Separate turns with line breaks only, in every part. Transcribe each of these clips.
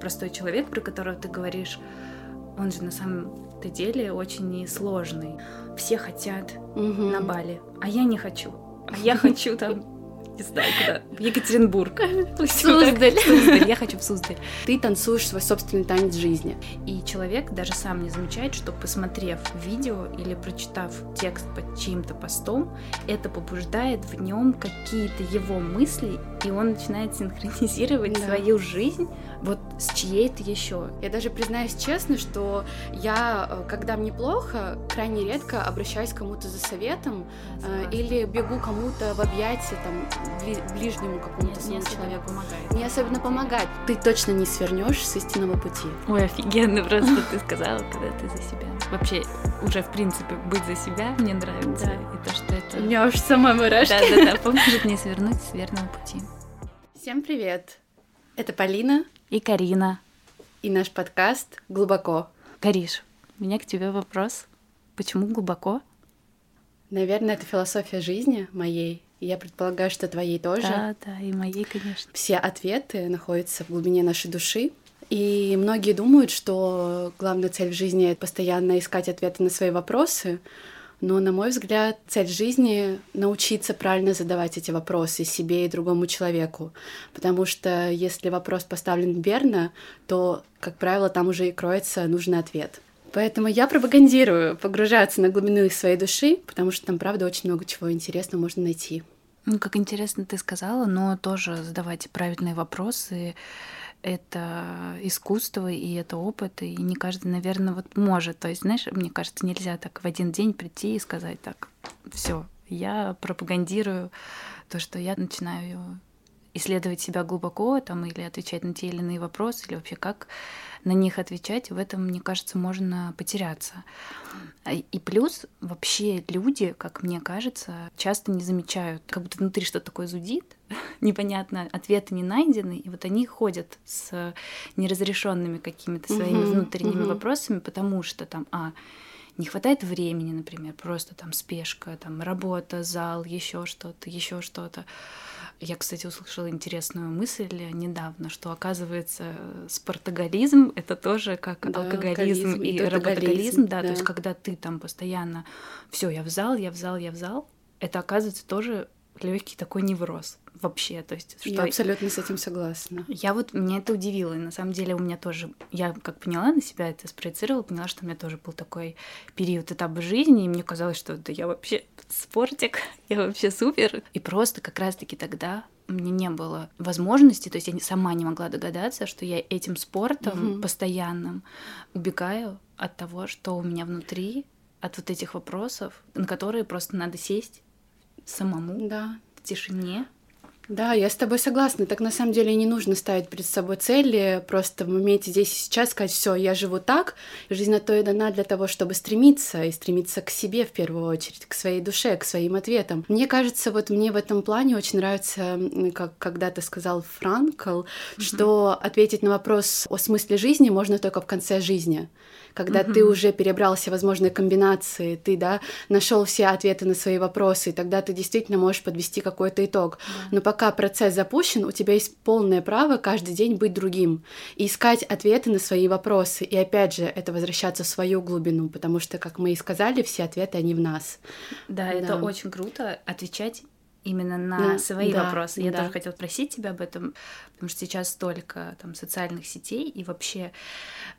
Простой человек, про которого ты говоришь, он же на самом-то деле очень несложный. Все хотят
Угу.
на Бали, а я не хочу. А я хочу там не знаю куда, в Екатеринбург.
Суздаль.
Я хочу в Суздаль.
Ты танцуешь свой собственный танец жизни.
И человек даже сам не замечает, что посмотрев видео или прочитав текст под чьим-то постом, это побуждает в нем какие-то его мысли, и он начинает синхронизировать
Да.
свою жизнь вот с чьей-то еще.
Я даже признаюсь честно, что я, э, когда мне плохо, крайне редко обращаюсь к кому-то за советом э, или бегу кому-то в объятия, там, бли- ближнему какому-то своему человеку.
помогает.
Не особенно помогать. Ты точно не свернешь с истинного пути.
Ой, офигенно просто ты сказала, когда ты за себя. Вообще, уже в принципе быть за себя мне нравится.
Да.
И то, что это...
меня уж сама мурашки.
Да-да-да, поможет мне свернуть с верного пути.
Всем привет! Это Полина
И Карина.
и наш подкаст «Глубоко».
Кариш, у меня к тебе вопрос. Почему глубоко?
Наверное, это философия жизни моей. Я предполагаю, что твоей тоже.
Да, да, и моей, конечно.
Все ответы находятся в глубине нашей души. И многие думают, что главная цель в жизни — это постоянно искать ответы на свои вопросы. Но, на мой взгляд, цель жизни — научиться правильно задавать эти вопросы себе и другому человеку. Потому что если вопрос поставлен верно, то, как правило, там уже и кроется нужный ответ. Поэтому я пропагандирую погружаться на глубину своей души, потому что там, правда, очень много чего интересного можно найти.
Ну, как интересно ты сказала, но тоже задавать правильные вопросы — это искусство, и это опыт, и не каждый, наверное, вот может. То есть, знаешь, мне кажется, нельзя так в один день прийти и сказать так, все, я пропагандирую то, что я начинаю исследовать себя глубоко, там, или отвечать на те или иные вопросы, или вообще как на них отвечать, в этом, мне кажется, можно потеряться. А, И плюс вообще люди, как мне кажется, часто не замечают, как будто внутри что-то такое зудит, непонятно, ответы не найдены, и вот они ходят с неразрешенными какими-то своими внутренними вопросами, потому что там, а, не хватает времени, например, просто там спешка, там работа, зал, еще что-то, еще что-то. Я, кстати, услышала интересную мысль недавно, что оказывается спортоголизм это тоже как
Да,
алкоголизм
алкоголизм и
работоголизм, да, то
да.
есть когда ты там постоянно все, я в зал, я в зал, я в зал, это оказывается тоже легкий такой невроз вообще, то есть что
Я абсолютно с этим согласна.
я вот, меня это удивило, и на самом деле у меня тоже, я как поняла на себя это, спроецировала, поняла, что у меня тоже был такой период, этап жизни, и мне казалось, что да я вообще спортик, я вообще супер. И просто как раз-таки тогда у меня не было возможности, то есть я сама не могла догадаться, что я этим спортом
Мгм.
постоянным убегаю от того, что у меня внутри, от вот этих вопросов, на которые просто надо сесть самому
Да.
в тишине,
Да, я с тобой согласна. Так на самом деле не нужно ставить перед собой цели, просто в моменте здесь и сейчас сказать, все, я живу так, жизнь на то и дана для того, чтобы стремиться, и стремиться к себе в первую очередь, к своей душе, к своим ответам. Мне кажется, вот мне в этом плане очень нравится, как когда-то сказал Франкл, что ответить на вопрос о смысле жизни можно только в конце жизни. Когда ты уже перебрал все возможные комбинации, ты, да, нашел все ответы на свои вопросы, и тогда ты действительно можешь подвести какой-то итог. Но пока процесс запущен, у тебя есть полное право каждый день быть другим и искать ответы на свои вопросы. И опять же, это возвращаться в свою глубину, потому что, как мы и сказали, все ответы, они в нас.
Да, это
Да.
очень круто отвечать именно на
На-
свои
да,
вопросы. Я
да.
тоже хотела спросить тебя об этом, потому что сейчас столько там социальных сетей и вообще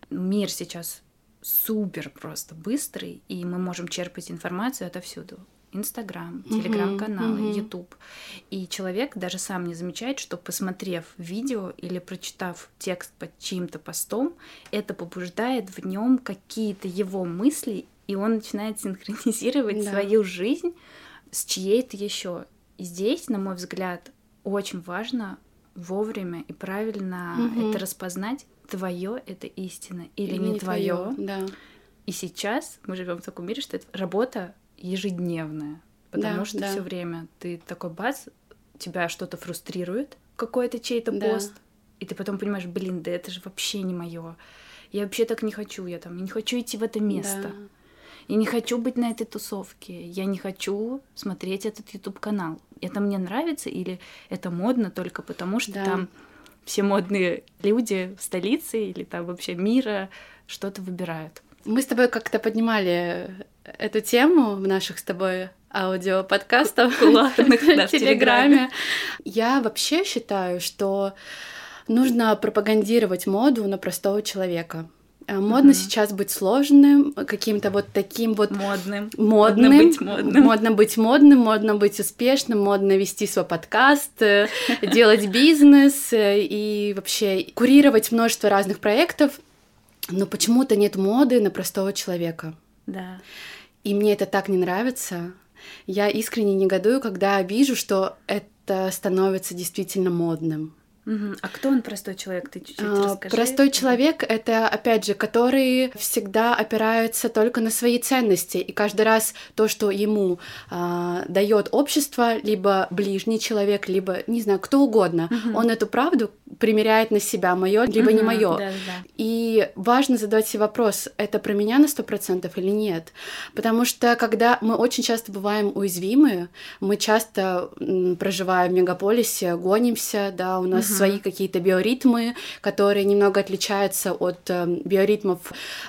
мир сейчас супер просто быстрый, и мы можем черпать информацию отовсюду. Инстаграм, телеграм-каналы,
мгм.
Ютуб. И человек даже сам не замечает, что посмотрев видео или прочитав текст под чьим-то постом, это побуждает в нем какие-то его мысли, и он начинает синхронизировать
Да.
свою жизнь с чьей-то еще. И здесь, на мой взгляд, очень важно вовремя и правильно
Мгм.
это распознать, твое это истина или,
Или
не твое.
твоё, Да.
И сейчас мы живем в таком мире, что это работа ежедневная. Потому
Да,
что
да.
все время ты такой бац, тебя что-то фрустрирует, какой-то чей-то
Да.
пост, и ты потом понимаешь, блин, да это же вообще не мое. Я вообще так не хочу, я там я не хочу идти в это место.
Да.
Я не хочу быть на этой тусовке. Я не хочу смотреть этот YouTube канал. Это мне нравится или это модно только потому, что
Да.
там все модные люди в столице или там вообще мира что-то выбирают.
Мы с тобой как-то поднимали эту тему в наших с тобой аудиоподкастах в Телеграме. Я вообще считаю, что нужно пропагандировать моду на простого человека. Э, модно uh-huh. сейчас быть сложным, каким-то вот таким вот
модным.
Модным. Модно быть модным. Модно быть модным, модно быть успешным, модно вести свой подкаст, э, делать бизнес э, и вообще курировать множество разных проектов. Но почему-то нет моды на простого человека.
Да.
И мне это так не нравится. Я искренне негодую, когда вижу, что это становится действительно модным.
А кто он простой человек? Ты чуть-чуть а, расскажи.
Простой человек — это, опять же, который всегда опирается только на свои ценности, и каждый раз то, что ему а, дает общество, либо ближний человек, либо, не знаю, кто угодно, угу. он эту правду примеряет на себя, мое либо угу, не мое.
Да, да.
И важно задать себе вопрос, это про меня на сто процентов или нет? Потому что когда мы очень часто бываем уязвимы, мы часто проживаем в мегаполисе, гонимся, да, у нас угу свои какие-то биоритмы, которые немного отличаются от э, биоритмов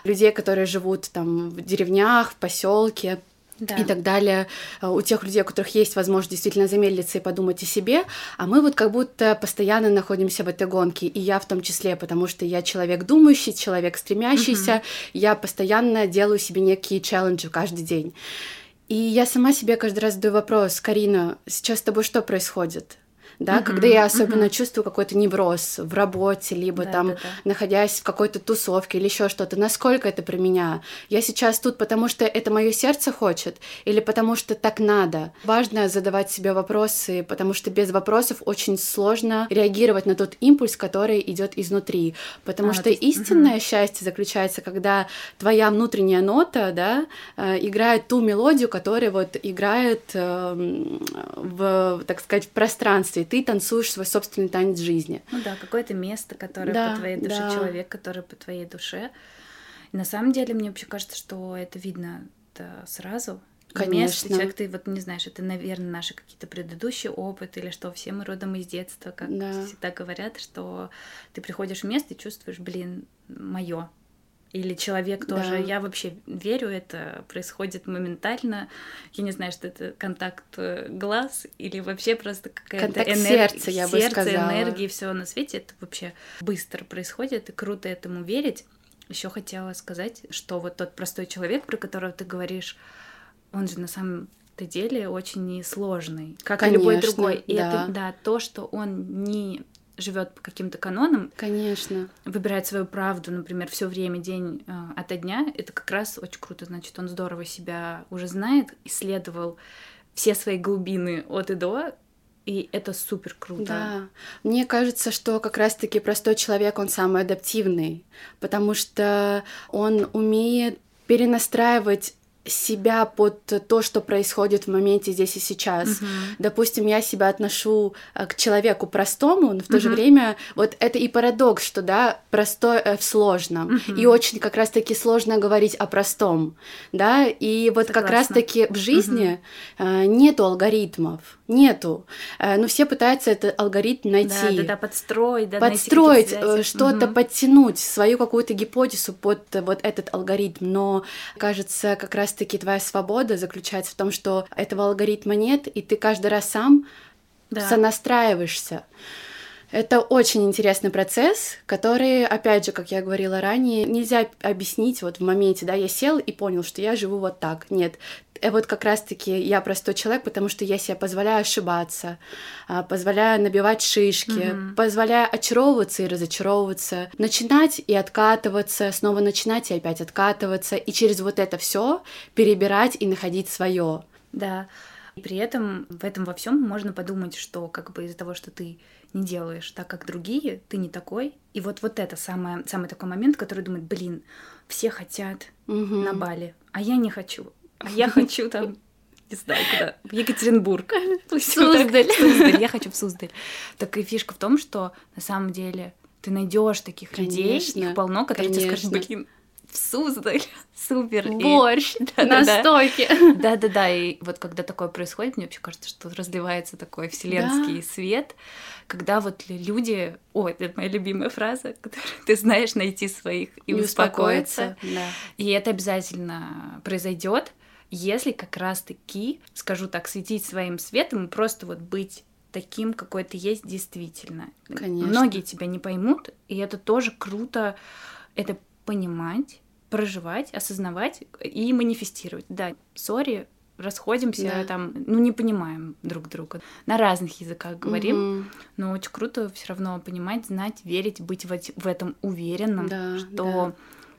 людей, которые живут там в деревнях, в поселке, да. и так далее, э, у тех людей, у которых есть возможность действительно замедлиться и подумать о себе, а мы вот как будто постоянно находимся в этой гонке, и я в том числе, потому что я человек думающий, человек стремящийся, угу. я постоянно делаю себе некие челленджи каждый день. И я сама себе каждый раз задаю вопрос, Карина, сейчас с тобой что происходит? Да, uh-huh, когда я особенно uh-huh. чувствую какой-то невроз в работе, либо да, там да, да. находясь в какой-то тусовке или еще что-то, насколько это про меня? Я сейчас тут, потому что это мое сердце хочет, или потому что так надо? Важно задавать себе вопросы, потому что без вопросов очень сложно реагировать на тот импульс, который идет изнутри, потому а, что есть... истинное uh-huh. счастье заключается, когда твоя внутренняя нота, да, э, играет ту мелодию, которая вот играет э, в, так сказать, в пространстве ты танцуешь свой собственный танец жизни.
Ну да, какое-то место, которое да, по твоей душе, да. человек, который по твоей душе. И на самом деле мне вообще кажется, что это видно -то сразу. Конечно. человек, ты вот не знаешь, это, наверное, наши какие-то предыдущие опыты или что, все мы родом из детства, как да. всегда говорят, что ты приходишь в место и чувствуешь, блин, мое, или человек тоже. Да. Я вообще верю, это происходит моментально. Я не знаю, что это контакт э, глаз или вообще просто какая-то энергия.
сердца, я бы сказала.
энергии, все на свете. Это вообще быстро происходит, и круто этому верить. Еще хотела сказать, что вот тот простой человек, про которого ты говоришь, он же на самом деле очень сложный, как Конечно, и любой другой. И да. это да, то, что он не живет по каким-то канонам,
конечно,
выбирает свою правду, например, все время день э, ото дня, это как раз очень круто, значит, он здорово себя уже знает, исследовал все свои глубины от и до, и это супер круто.
Да. Мне кажется, что как раз-таки простой человек, он самый адаптивный, потому что он умеет перенастраивать себя под то, что происходит в моменте здесь и сейчас. Uh-huh. Допустим, я себя отношу э, к человеку простому, но в то uh-huh. же время вот это и парадокс, что да, простое э, в сложном. Uh-huh. И очень как раз-таки сложно говорить о простом, да, и вот Согласна. как раз-таки в жизни uh-huh. нету алгоритмов, нету. Но все пытаются этот алгоритм найти. Да,
да, да, подстроить, да,
подстроить, что-то uh-huh. подтянуть, свою какую-то гипотезу под вот этот алгоритм, но кажется, как раз раз-таки твоя свобода заключается в том, что этого алгоритма нет, и ты каждый раз сам да. сонастраиваешься. Это очень интересный процесс, который, опять же, как я говорила ранее, нельзя объяснить вот в моменте, да, я сел и понял, что я живу вот так. Нет, э, вот как раз-таки я простой человек, потому что я себе позволяю ошибаться, а, позволяю набивать шишки, mm-hmm. позволяю очаровываться и разочаровываться, начинать и откатываться, снова начинать и опять откатываться, и через вот это все перебирать и находить свое.
Да. И при этом в этом во всем можно подумать, что как бы из-за того, что ты не делаешь так, как другие, ты не такой. И вот вот это самое, самый такой момент, который думает, блин, все хотят угу. на Бали, а я не хочу. А я хочу там не знаю куда, в Екатеринбург.
Суздаль.
Я хочу в Суздаль. Так и фишка в том, что на самом деле ты найдешь таких людей, их полно, которые тебе скажут, блин, в Суздаль, супер.
Борщ, да, настойки.
Да-да-да, и вот когда такое происходит, мне вообще кажется, что разливается такой вселенский да. свет, когда вот люди, о, это моя любимая фраза, которую ты знаешь найти своих и, и успокоиться. Да. И это обязательно произойдет, если как раз-таки, скажу так, светить своим светом и просто вот быть таким, какой ты есть действительно.
Конечно.
Многие тебя не поймут, и это тоже круто, это понимать, проживать, осознавать и манифестировать. Да, сори, расходимся, да. там, ну, не понимаем друг друга. На разных языках говорим, угу. но очень круто все равно понимать, знать, верить, быть в, в этом уверенным, да, что да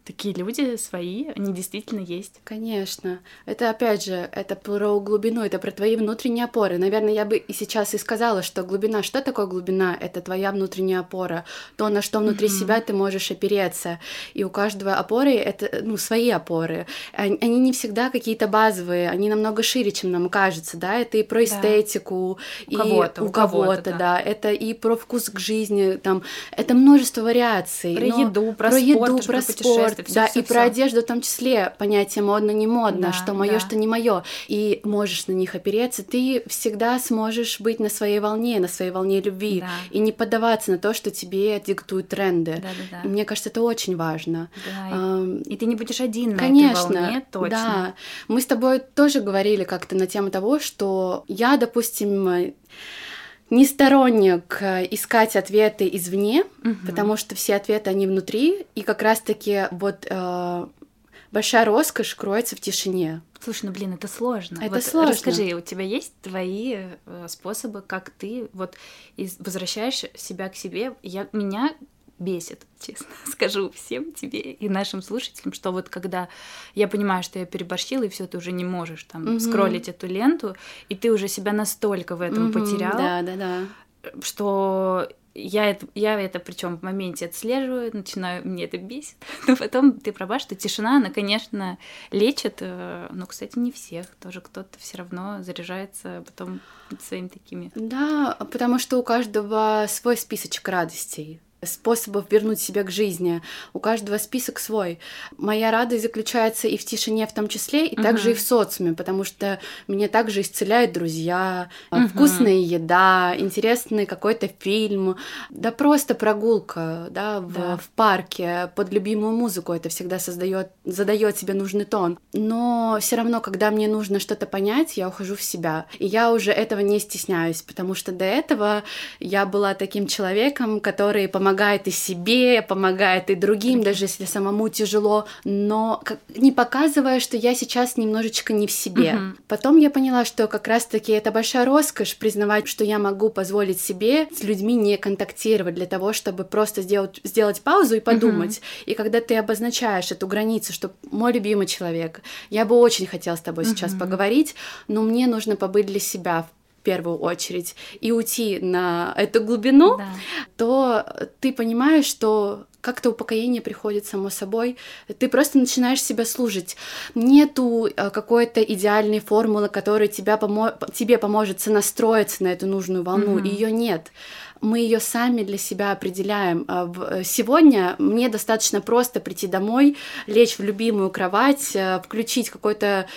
такие люди свои, они действительно есть.
Конечно. Это, опять же, это про глубину, это про твои внутренние опоры. Наверное, я бы и сейчас и сказала, что глубина, что такое глубина? Это твоя внутренняя опора, то, на что внутри mm-hmm. себя ты можешь опереться. И у каждого опоры это, ну, свои опоры. Они, они не всегда какие-то базовые, они намного шире, чем нам кажется, да, это и про эстетику,
да. и у кого-то,
у кого-то, да. да, это и про вкус к жизни, там, это множество вариаций.
Про еду, про,
про
спорт,
еду, про спорт, спорт, всё, да, всё, и всё. про одежду в том числе понятие модно не модно, да, что мое, да. что не мое, и можешь на них опереться, ты всегда сможешь быть на своей волне, на своей волне любви, да. и не поддаваться на то, что тебе диктуют тренды.
Да, да, да.
Мне кажется, это очень важно.
Да, um, и ты не будешь один конечно, на этой волне, точно.
Да, мы с тобой тоже говорили как-то на тему того, что я, допустим, не сторонник искать ответы извне, угу. потому что все ответы они внутри, и как раз-таки вот э, большая роскошь кроется в тишине.
Слушай, ну блин, это сложно.
Это
вот
сложно.
Расскажи, у тебя есть твои э, способы, как ты вот из, возвращаешь себя к себе? Я меня бесит, честно скажу всем тебе и нашим слушателям, что вот когда я понимаю, что я переборщила, и все, ты уже не можешь там угу. скроллить эту ленту, и ты уже себя настолько в этом
угу,
потерял,
да, да, да.
что я это, я это причем в моменте отслеживаю, начинаю, мне это бесит. Но потом ты права, что тишина, она, конечно, лечит, э, но, кстати, не всех. Тоже кто-то все равно заряжается потом своими такими.
Да, потому что у каждого свой списочек радостей способов вернуть себя к жизни. У каждого список свой. Моя радость заключается и в тишине в том числе, и uh-huh. также и в социуме, потому что меня также исцеляют друзья, uh-huh. вкусная еда, интересный какой-то фильм, да просто прогулка, да, в, да. в парке под любимую музыку. Это всегда создает, задает себе нужный тон. Но все равно, когда мне нужно что-то понять, я ухожу в себя. И я уже этого не стесняюсь, потому что до этого я была таким человеком, который помогал помогает и себе, помогает и другим, даже если самому тяжело, но не показывая, что я сейчас немножечко не в себе. Угу. Потом я поняла, что как раз-таки это большая роскошь признавать, что я могу позволить себе с людьми не контактировать для того, чтобы просто сделать, сделать паузу и подумать. Угу. И когда ты обозначаешь эту границу, что мой любимый человек, я бы очень хотела с тобой угу. сейчас поговорить, но мне нужно побыть для себя первую очередь и уйти на эту глубину, да. то ты понимаешь, что как-то упокоение приходит само собой. Ты просто начинаешь себя служить. Нету э, какой-то идеальной формулы, которая тебя помо тебе поможет сонастроиться на эту нужную волну. Mm-hmm. Ее нет мы ее сами для себя определяем. А э, сегодня мне достаточно просто прийти домой, лечь в любимую кровать, э, включить какой-то,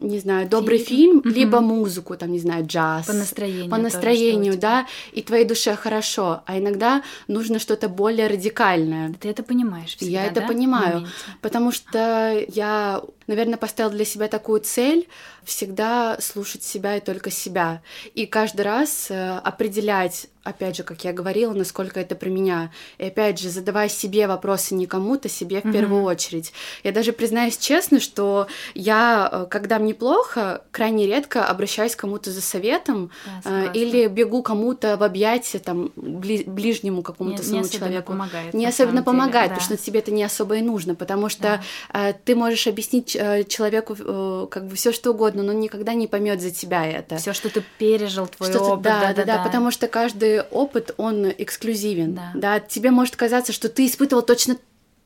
не знаю, добрый фильм, фильм либо музыку, там, не знаю, джаз.
По настроению.
По настроению, да, и твоей душе хорошо. А иногда нужно что-то более радикальное.
Ты это понимаешь всегда,
Я это
да?
понимаю, потому что я наверное, поставила для себя такую цель всегда слушать себя и только себя. И каждый раз э, определять, опять же, как я говорила, насколько это про меня. И опять же, задавая себе вопросы не кому-то, себе в mm-hmm. первую очередь. Я даже признаюсь честно, что я, э, когда мне плохо, крайне редко обращаюсь к кому-то за советом
да,
э, или бегу кому-то в объятия, там, бли- ближнему какому-то
не,
своему
не
человеку.
Помогает,
не особенно помогает,
деле,
да. потому что тебе это не особо и нужно, потому что да. ты можешь объяснить человеку э, как бы все что угодно, но он никогда не поймет за тебя это.
Все, что ты пережил, твой
что
опыт.
Да, да, да, да, потому что каждый опыт он эксклюзивен. Да. да, тебе может казаться, что ты испытывал точно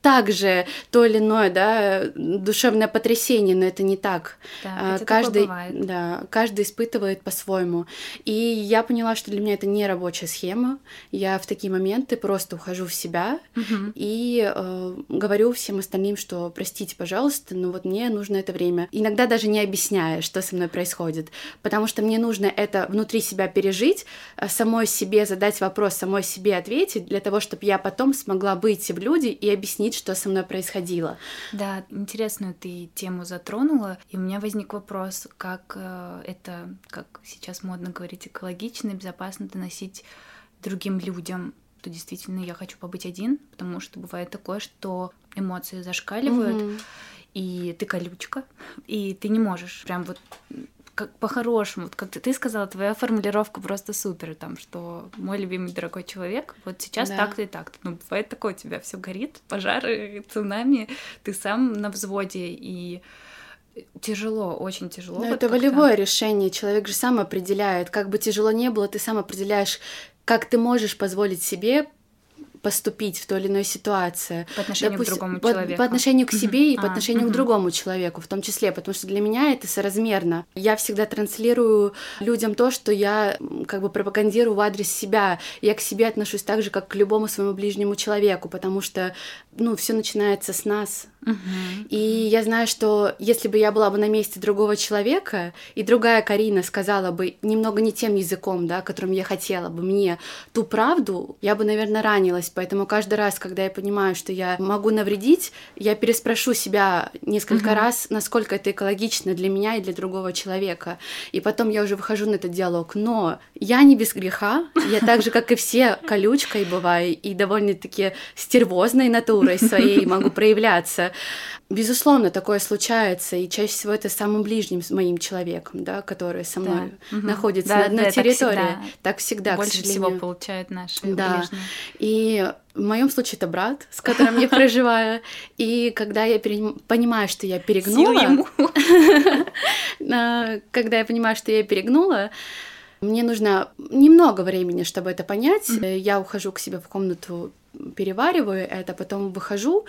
также то или иное, да, душевное потрясение, но это не так.
Да,
а, каждый, да, каждый испытывает по-своему. И я поняла, что для меня это не рабочая схема. Я в такие моменты просто ухожу в себя
Мгм.
и э, говорю всем остальным, что простите, пожалуйста, но вот мне нужно это время. Иногда даже не объясняя, что со мной происходит, потому что мне нужно это внутри себя пережить, а самой себе задать вопрос, самой себе ответить, для того, чтобы я потом смогла выйти в люди и объяснить, что со мной происходило.
Да, интересную ты тему затронула, и у меня возник вопрос, как э, это, как сейчас модно говорить, экологично и безопасно доносить другим людям, что действительно я хочу побыть один, потому что бывает такое, что эмоции зашкаливают,
Мгм.
и ты колючка, и ты не можешь прям вот как по-хорошему, вот как ты, сказала, твоя формулировка просто супер, там, что мой любимый дорогой человек, вот сейчас
Да.
так-то и так-то. Ну, бывает такое, у тебя все горит, пожары, цунами, ты сам на взводе, и тяжело, очень тяжело.
Но
вот
это волевое решение, человек же сам определяет. Как бы тяжело не было, ты сам определяешь, как ты можешь позволить себе поступить в той или иной ситуации.
По отношению
Допустим,
к другому
по,
человеку.
по отношению к себе и по
А,
отношению
мгм.
к другому человеку в том числе, потому что для меня это соразмерно. Я всегда транслирую людям то, что я как бы пропагандирую в адрес себя. Я к себе отношусь так же, как к любому своему ближнему человеку, потому что, ну, все начинается с нас.
Мгм.
И я знаю, что если бы я была бы на месте другого человека, и другая Карина сказала бы немного не тем языком, да, которым я хотела бы мне ту правду, я бы, наверное, ранилась. Поэтому каждый раз, когда я понимаю, что я могу навредить, я переспрошу себя несколько
Мгм.
раз, насколько это экологично для меня и для другого человека. И потом я уже выхожу на этот диалог. Но я не без греха, я так же, как и все, колючкой бываю, и довольно-таки стервозной натурой своей могу проявляться. Безусловно, такое случается, и чаще всего это самым ближним моим человеком, да, который со мной
Да.
Находится
Да,
на одной
да, так
территории.
всегда.
Так всегда, к
Больше
сожалению.
всего получают наши
Да.
ближние.
И в моем случае это брат, с которым я проживаю. И когда я пере- понимаю, что я перегнула, когда я понимаю, что я перегнула, мне нужно немного времени, чтобы это понять. Я ухожу к себе в комнату, перевариваю это, потом выхожу,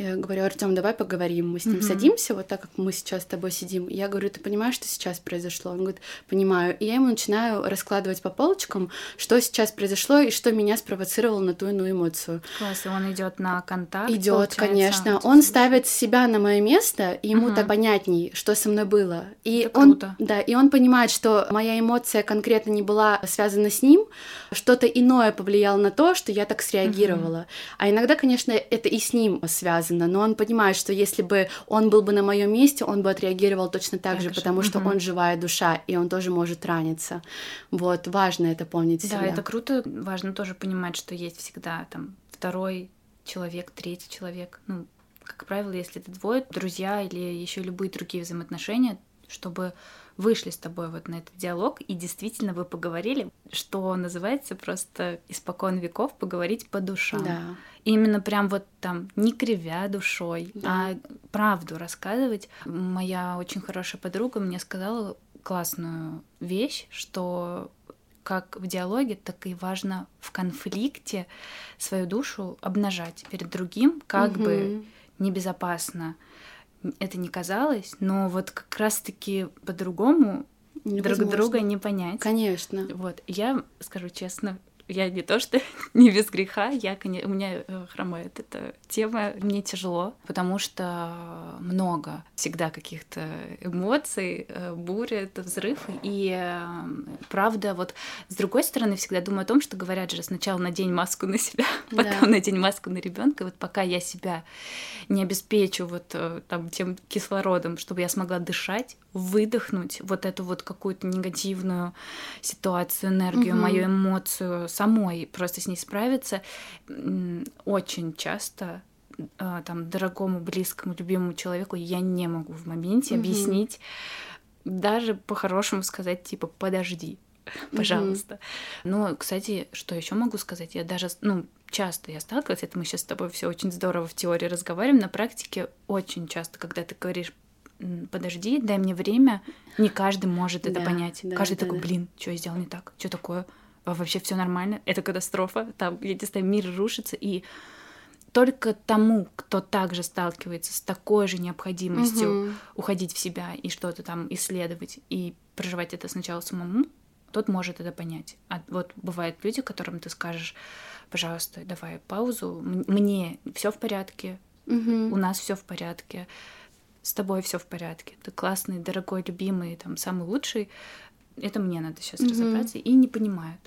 и говорю, Артем, давай поговорим. Мы с ним
Мгм.
садимся, вот так как мы сейчас с тобой сидим. Я говорю, ты понимаешь, что сейчас произошло? Он говорит, понимаю. И я ему начинаю раскладывать по полочкам, что сейчас произошло и что меня спровоцировало на ту иную эмоцию.
Класс, и он идет на контакт.
Идет, конечно. Он ставит себя на мое место, и ему
Мгм.
так понятней, что со мной было. И
Это
он,
круто.
да, и он понимает, что моя эмоция конкретно не была связана с ним, что-то иное повлияло на то, что я так среагировала. А иногда, конечно, это и с ним связано, но он понимает, что если бы он был бы на моем месте, он бы отреагировал точно так,
Так
же,
же.
потому что
Мгм.
он живая душа, и он тоже может раниться. Вот, важно это помнить
Да,
всегда.
это круто. Важно тоже понимать, что есть всегда там второй человек, третий человек. Ну, как правило, если это двое, друзья или еще любые другие взаимоотношения, чтобы вышли с тобой вот на этот диалог, и действительно вы поговорили, что называется просто испокон веков поговорить по душам.
Да.
Именно прям вот там не кривя душой,
Да.
а правду рассказывать. Моя очень хорошая подруга мне сказала классную вещь, что как в диалоге, так и важно в конфликте свою душу обнажать перед другим, как бы
Мгм.
небезопасно это не казалось, но вот как раз-таки по-другому друг друга не понять.
Конечно.
Вот, я скажу честно, я не то что не без греха, я, у меня э, хромает эта тема, мне тяжело, потому что много всегда каких-то эмоций, э, буря, это взрыв, и э, правда, вот с другой стороны всегда думаю о том, что говорят же сначала надень маску на себя,
Да.
потом надень маску на ребенка, вот пока я себя не обеспечу вот там тем кислородом, чтобы я смогла дышать, выдохнуть вот эту вот какую-то негативную ситуацию, энергию,
Мгм.
мою эмоцию самой, просто с ней справиться, очень часто э, там дорогому, близкому, любимому человеку я не могу в моменте
Мгм.
объяснить, даже по-хорошему сказать типа подожди, пожалуйста. Ну, кстати, что еще могу сказать? Я даже, ну, часто я сталкиваюсь, это мы сейчас с тобой все очень здорово в теории разговариваем, на практике очень часто, когда ты говоришь «М, подожди, дай мне время, не каждый может это
Да,
понять.
да,
каждый
да,
такой,
да.
блин, что я сделал не так, что такое? А вообще все нормально, это катастрофа, там, я не знаю, мир рушится, и только тому, кто также сталкивается с такой же необходимостью угу. уходить в себя и что-то там исследовать и проживать это сначала самому, тот может это понять. А вот бывают люди, которым ты скажешь, пожалуйста, давай паузу, мне все в порядке,
угу.
у нас все в порядке, с тобой все в порядке, ты классный, дорогой, любимый, там самый лучший, это мне надо сейчас угу. разобраться, и не понимают.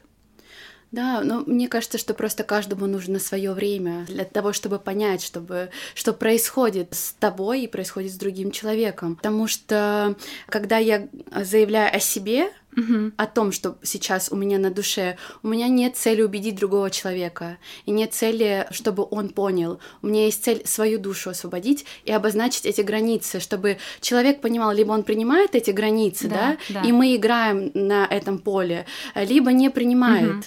Да, но мне кажется, что просто каждому нужно свое время для того, чтобы понять, чтобы что происходит с тобой и происходит с другим человеком. Потому что когда я заявляю о себе,
угу.
о том, что сейчас у меня на душе, у меня нет цели убедить другого человека, и нет цели, чтобы он понял. У меня есть цель свою душу освободить и обозначить эти границы, чтобы человек понимал, либо он принимает эти границы, да,
да,
да. и мы играем на этом поле, либо не принимает. Угу.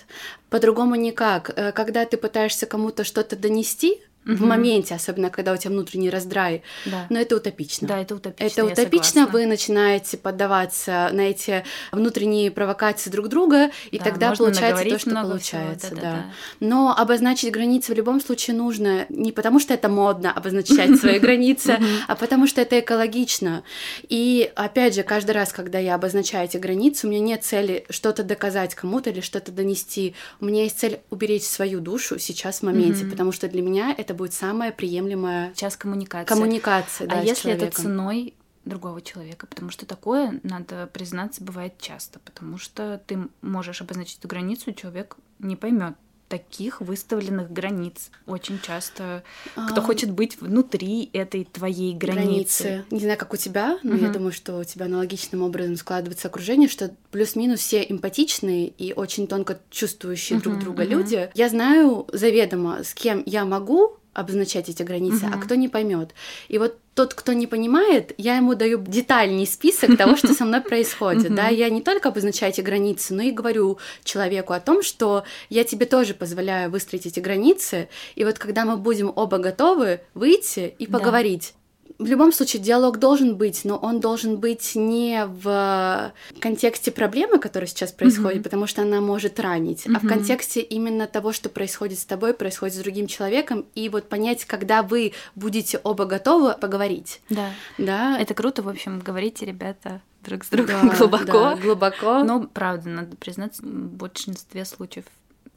По-другому никак. Э, когда ты пытаешься кому-то что-то донести, в моменте, особенно когда у тебя внутренний раздрай.
Да.
Но это утопично.
Да, это утопично.
Это утопично, вы начинаете поддаваться на эти внутренние провокации друг друга, и да, тогда получается то, что получается. Всего, да, да. Да. Но обозначить границы в любом случае нужно не потому, что это модно обозначать свои границы, а потому что это экологично. И опять же, каждый раз, когда я обозначаю эти границы, у меня нет цели что-то доказать кому-то или что-то донести. У меня есть цель уберечь свою душу сейчас в моменте, потому что для меня это будет самая приемлемая
часть коммуникации.
Коммуникация, да,
А если это ценой другого человека, потому что такое, надо признаться, бывает часто, потому что ты можешь обозначить эту границу, человек не поймет таких выставленных границ. Очень часто кто а... хочет быть внутри этой твоей границы. границы.
Не знаю, как у тебя, но угу. я думаю, что у тебя аналогичным образом складывается окружение, что плюс-минус все эмпатичные и очень тонко чувствующие угу, друг друга угу. люди. Я знаю заведомо, с кем я могу обозначать эти границы, угу. а кто не поймет. И вот тот, кто не понимает, я ему даю детальный список того, что со мной происходит. Да, я не только обозначаю эти границы, но и говорю человеку о том, что я тебе тоже позволяю выстроить эти границы. И вот когда мы будем оба готовы выйти и поговорить, в любом случае диалог должен быть, но он должен быть не в контексте проблемы, которая сейчас происходит, mm-hmm. потому что она может ранить, mm-hmm. а в контексте именно того, что происходит с тобой, происходит с другим человеком, и вот понять, когда вы будете оба готовы поговорить.
Да.
Да.
Это круто, в общем, говорите, ребята, друг с другом да, глубоко. Да,
глубоко.
Но правда, надо признать, в большинстве случаев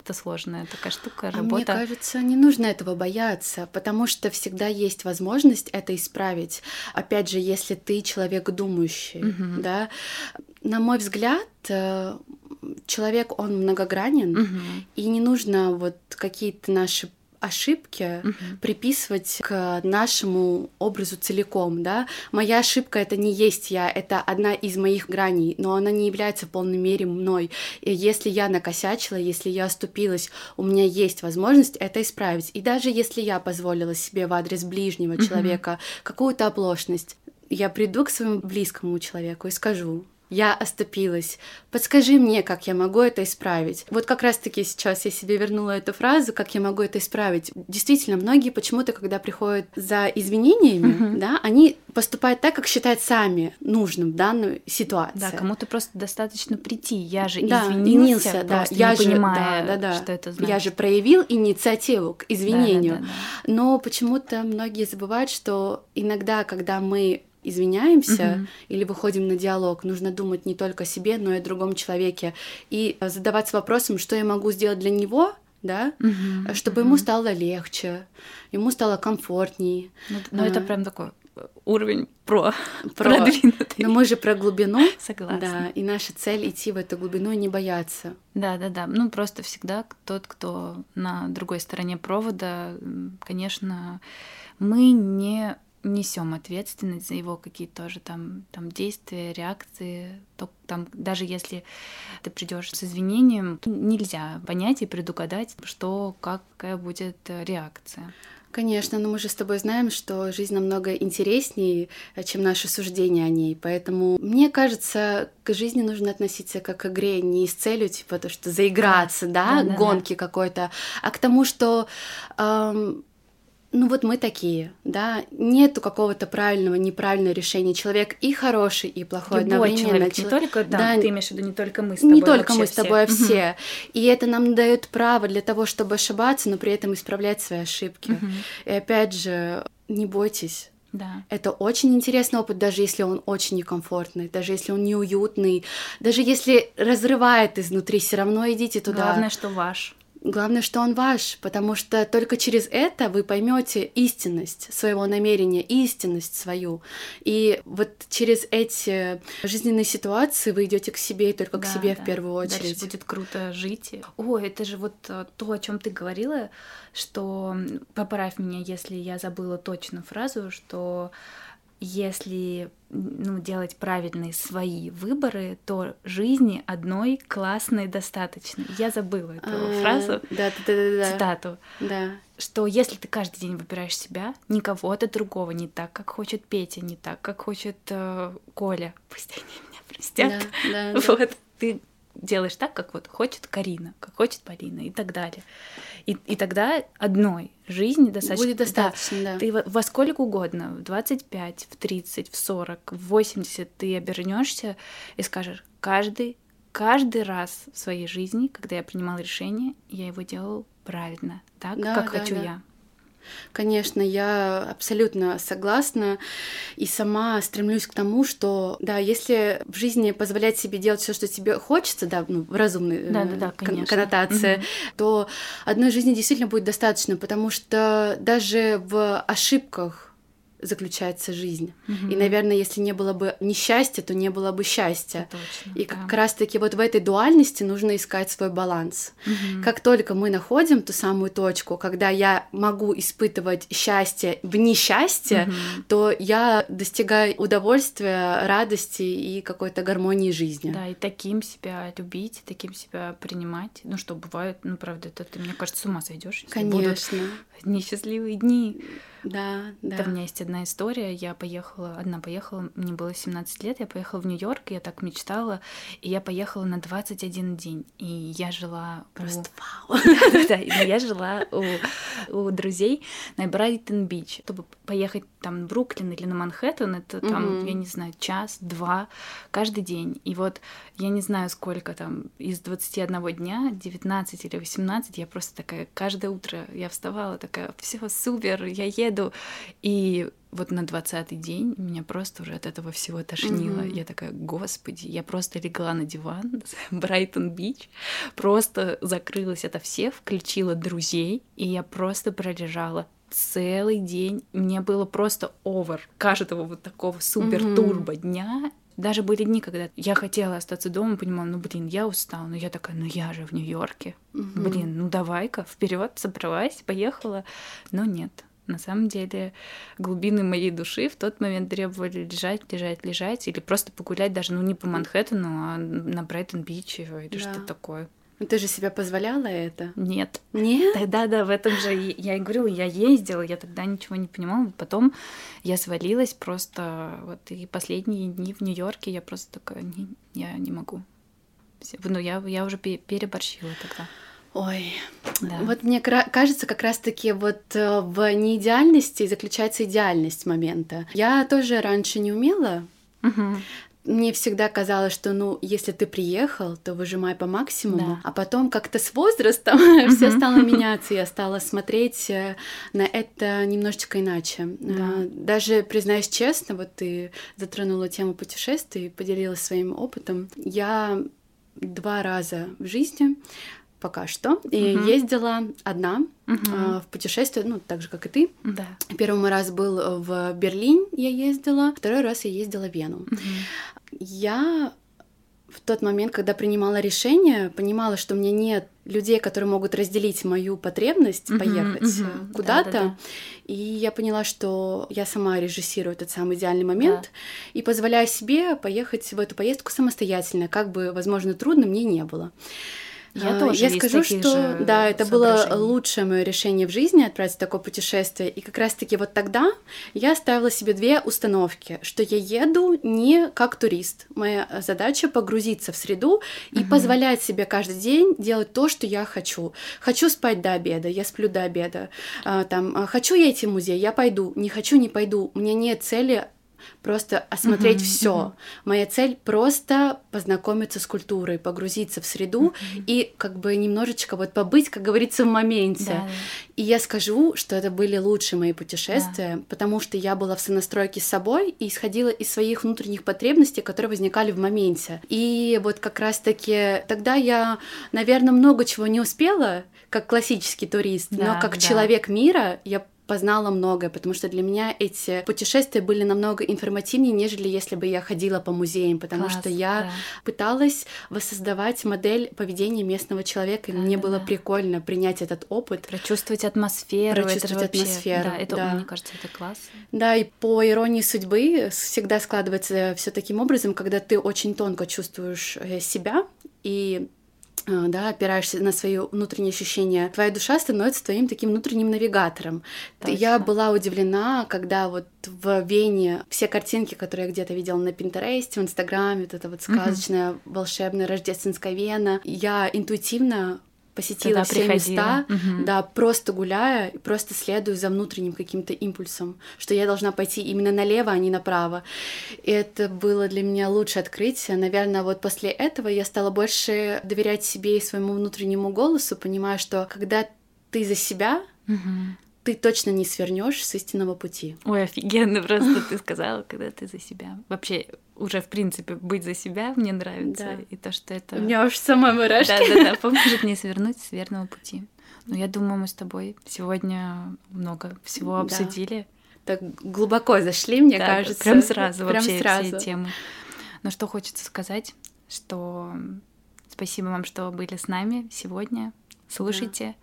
это сложная такая штука,
а
работа.
Мне кажется, не нужно этого бояться, потому что всегда есть возможность это исправить. Опять же, если ты человек думающий,
угу.
да. На мой взгляд, э, человек он многогранен,
угу.
и не нужно вот какие-то наши ошибки
угу.
приписывать к нашему образу целиком, да. Моя ошибка это не есть я, это одна из моих граней, но она не является в полной мере мной. И если я накосячила, если я оступилась, у меня есть возможность это исправить. И даже если я позволила себе в адрес ближнего угу. человека какую-то оплошность, я приду к своему близкому человеку и скажу, я оступилась. Подскажи мне, как я могу это исправить. Вот как раз-таки сейчас я себе вернула эту фразу, как я могу это исправить. Действительно, многие почему-то, когда приходят за извинениями,
uh-huh.
да, они поступают так, как считают сами нужным в данной ситуации.
Да, кому-то просто достаточно прийти. Я же да, извинился, да, я не же, понимая, да, да, да. что это значит.
Я же проявил инициативу к извинению. Да, да, да, да. Но почему-то многие забывают, что иногда, когда мы извиняемся угу. или выходим на диалог, нужно думать не только о себе, но и о другом человеке и задаваться вопросом, что я могу сделать для него, да,
угу.
чтобы угу. ему стало легче, ему стало комфортней.
Ну, ну а, это прям такой уровень про, про продвинутый.
Но мы же про глубину.
Согласна.
Да, и наша цель идти в эту глубину и не бояться.
Да, да, да. Ну, просто всегда тот, кто на другой стороне провода, конечно, мы не несем ответственность за его какие-то тоже там, там действия, реакции. То, там, даже если ты придешь с извинением, нельзя понять и предугадать, что, какая будет реакция.
Конечно, но мы же с тобой знаем, что жизнь намного интереснее, чем наше суждение о ней. Поэтому мне кажется, к жизни нужно относиться как к игре, не с целью, типа, то, что заиграться, да, да, да гонки да. какой-то, а к тому, что эм, ну вот мы такие, да, нету какого-то правильного, неправильного решения. Человек и хороший, и плохой
Любой
одновременно.
человек, не только, да,
да,
ты имеешь в виду не только мы с тобой,
не только мы с тобой, а
все.
все. И это нам дает право для того, чтобы ошибаться, но при этом исправлять свои ошибки.
Мгм.
И опять же, не бойтесь.
Да.
Это очень интересный опыт, даже если он очень некомфортный, даже если он неуютный, даже если разрывает изнутри, все равно идите туда.
Главное, что ваш.
Главное, что он ваш, потому что только через это вы поймете истинность своего намерения, истинность свою. И вот через эти жизненные ситуации вы идете к себе и только к
Да,
себе
да.
в первую
Дальше
очередь.
будет круто жить. О, это же вот э, то, о чем ты говорила, что поправь меня, если я забыла точно фразу, что если ну, делать правильные свои выборы, то жизни одной классной достаточно. Я забыла эту
А,
фразу,
Да, да, да, да, да.
цитату,
Да.
что если ты каждый день выбираешь себя, не кого-то другого, не так, как хочет Петя, не так, как хочет э, Коля, пусть они меня простят,
Да, да, да.
вот, ты делаешь так, как вот хочет Карина, как хочет Полина и так далее. И, и тогда одной жизни достаточно.
Будет
Да,
достаточно, да.
ты во, во сколько угодно, в 25, в 30, в 40, в 80 ты обернешься и скажешь, каждый, каждый раз в своей жизни, когда я принимал решение, я его делал правильно, так,
Да,
как
да,
хочу
да.
я.
Конечно, я абсолютно согласна и сама стремлюсь к тому, что, да, если в жизни позволять себе делать все, что тебе хочется, да, ну, в разумной э,
Да-да-да,
кон-
конечно.
коннотации,
Мгм.
то одной жизни действительно будет достаточно, потому что даже в ошибках заключается жизнь. И,
Мгм.
наверное, если не было бы несчастья, то не было бы счастья.
Точно,
И
да.
как раз-таки вот в этой дуальности нужно искать свой баланс.
Мгм.
Как только мы находим ту самую точку, когда я могу испытывать счастье в несчастье,
Мгм.
то я достигаю удовольствия, радости и какой-то гармонии жизни.
Да, и таким себя любить, и таким себя принимать. Ну что, бывает, ну правда, это ты, мне кажется, с ума сойдешь. Будут
Конечно.
несчастливые дни.
Да, да.
Это у меня есть одна история. Я поехала, одна поехала, мне было 17 лет, я поехала в Нью-Йорк, я так мечтала, и я поехала на 21 день. И я жила... у-
Просто вау.
Да-да-да, но я жила у, у друзей на Брайтон-Бич. Чтобы поехать там в Бруклин или на Манхэттен, это там, я не знаю, час-два каждый день. И вот я не знаю, сколько там из 21 дня, 19 или 18, я просто такая, каждое утро я вставала, такая, все супер, я еду. И вот на 20-й день меня просто уже от этого всего тошнило.
Мгм.
Я такая, господи, я просто легла на диван, Брайтон-Бич, просто закрылась ото всех, включила друзей, и я просто пролежала целый день. Мне было просто овер каждого вот такого супер-турбо дня. Даже были дни, когда я хотела остаться дома, понимала, ну блин, я устала, но я такая, ну я же в Нью-Йорке,
Мгм.
блин, ну давай-ка вперед, собралась, поехала, но нет. На самом деле глубины моей души в тот момент требовали лежать, лежать, лежать или просто погулять даже, ну не по Манхэттену, а на Брайтон-Бич или
Да.
что такое.
Ну, Ты же себя позволяла это?
Нет.
Нет?
Тогда, да, в этом же я и говорила, я ездила, я тогда ничего не понимала. Потом я свалилась просто, вот и последние дни в Нью-Йорке я просто такая, не, я не могу. Ну, я, я уже пе- переборщила тогда.
Ой,
Да.
вот мне кажется, как раз-таки вот э, в неидеальности заключается идеальность момента. Я тоже раньше не умела.
Мгм.
Мне всегда казалось, что, ну, если ты приехал, то выжимай по максимуму.
Да.
А потом как-то с возрастом все стало меняться. Я стала смотреть э, на это немножечко иначе.
Да.
Э, Даже, признаюсь честно, вот ты затронула тему путешествий, поделилась своим опытом. Я два раза в жизни пока что и
Мгм.
ездила одна
Мгм.
э, в путешествие, ну, так же, как и ты.
Да.
Первый раз был э, в Берлин я ездила, второй раз я ездила в Вену.
Мгм.
Я в тот момент, когда принимала решение, понимала, что у меня нет людей, которые могут разделить мою потребность
Мгм,
поехать э, куда-то.
Да-да-да.
И я поняла, что я сама режиссирую этот самый идеальный момент и позволяю себе поехать в эту поездку самостоятельно, как бы, возможно, трудно мне не было.
Я
А,
тоже
Я скажу, что
же
да, это было лучшее мое решение в жизни отправиться в такое путешествие. И как раз-таки вот тогда я ставила себе две установки, что я еду не как турист. Моя задача погрузиться в среду и
Мгм.
позволять себе каждый день делать то, что я хочу. Хочу спать до обеда, я сплю до обеда. А, там, а, хочу я идти в музей, я пойду. Не хочу, не пойду. У меня нет цели просто осмотреть
Мгм,
все.
мгм.
Моя цель просто познакомиться с культурой, погрузиться в среду и как бы немножечко вот побыть, как говорится, в моменте.
Да,
И я скажу, что это были лучшие мои путешествия, потому что я была в сонастройке с собой и исходила из своих внутренних потребностей, которые возникали в моменте. И вот как раз-таки тогда я, наверное, много чего не успела, как классический турист,
Да,
но как
да.
человек мира я познала многое, потому что для меня эти путешествия были намного информативнее, нежели если бы я ходила по музеям, потому
Класс,
что я
да.
пыталась воссоздавать модель поведения местного человека, и
Да,
мне
да,
было
да.
прикольно принять этот опыт.
Прочувствовать атмосферу. это
Прочувствовать
вообще-
атмосферу,
Да, это,
да.
мне кажется, это классно.
Да, и по иронии судьбы всегда складывается все таким образом, когда ты очень тонко чувствуешь э, себя и да, опираешься на свои внутренние ощущения, твоя душа становится твоим таким внутренним навигатором. Ты- Я
Точно.
была удивлена, когда вот в Вене все картинки, которые я где-то видела на Пинтересте, в Инстаграме, вот эта вот сказочная, волшебная рождественская Вена, я интуитивно посетила
Туда
все
приходила.
места,
Мгм.
да, просто гуляя, просто следую за внутренним каким-то импульсом, что я должна пойти именно налево, а не направо. И это было для меня лучшее открытие. Наверное, вот после этого я стала больше доверять себе и своему внутреннему голосу, понимая, что когда ты за себя,
Мгм.
Ты точно не свернешь с истинного пути.
Ой, офигенно просто ты сказала, когда ты за себя. Вообще, уже, в принципе, быть за себя мне нравится.
Да.
И то, что это...
У меня уж сама мурашки.
Да-да-да, поможет мне свернуть с верного пути. Но я думаю, мы с тобой сегодня много всего
Да.
обсудили.
Так глубоко зашли, мне
Да,
кажется.
Прям сразу
Прям
вообще
сразу.
все темы. Но что хочется сказать, что спасибо вам, что были с нами сегодня. Слушайте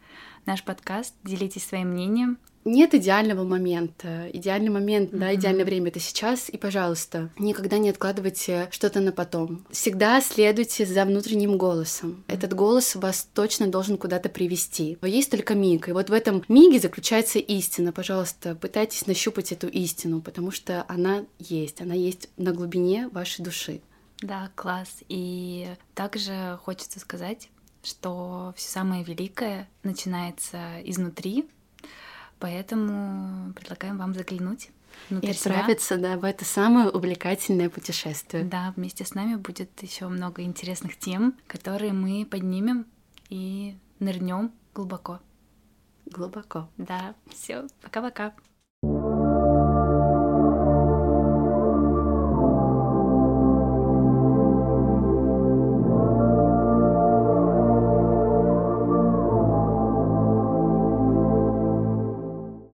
наш подкаст, делитесь своим мнением.
Нет идеального момента. Идеальный момент, да,
Мгм.
идеальное время это сейчас. И, пожалуйста, никогда не откладывайте что-то на потом. Всегда следуйте за внутренним голосом. Этот голос вас точно должен куда-то привести. Есть только миг. И вот в этом миге заключается истина. Пожалуйста, пытайтесь нащупать эту истину, потому что она есть. Она есть на глубине вашей души.
Да, класс. И также хочется сказать, что все самое великое начинается изнутри, поэтому предлагаем вам заглянуть
И
внутрь себя.
отправиться да, в это самое увлекательное путешествие.
Да, вместе с нами будет еще много интересных тем, которые мы поднимем и нырнем глубоко.
Глубоко.
Да, все, пока-пока.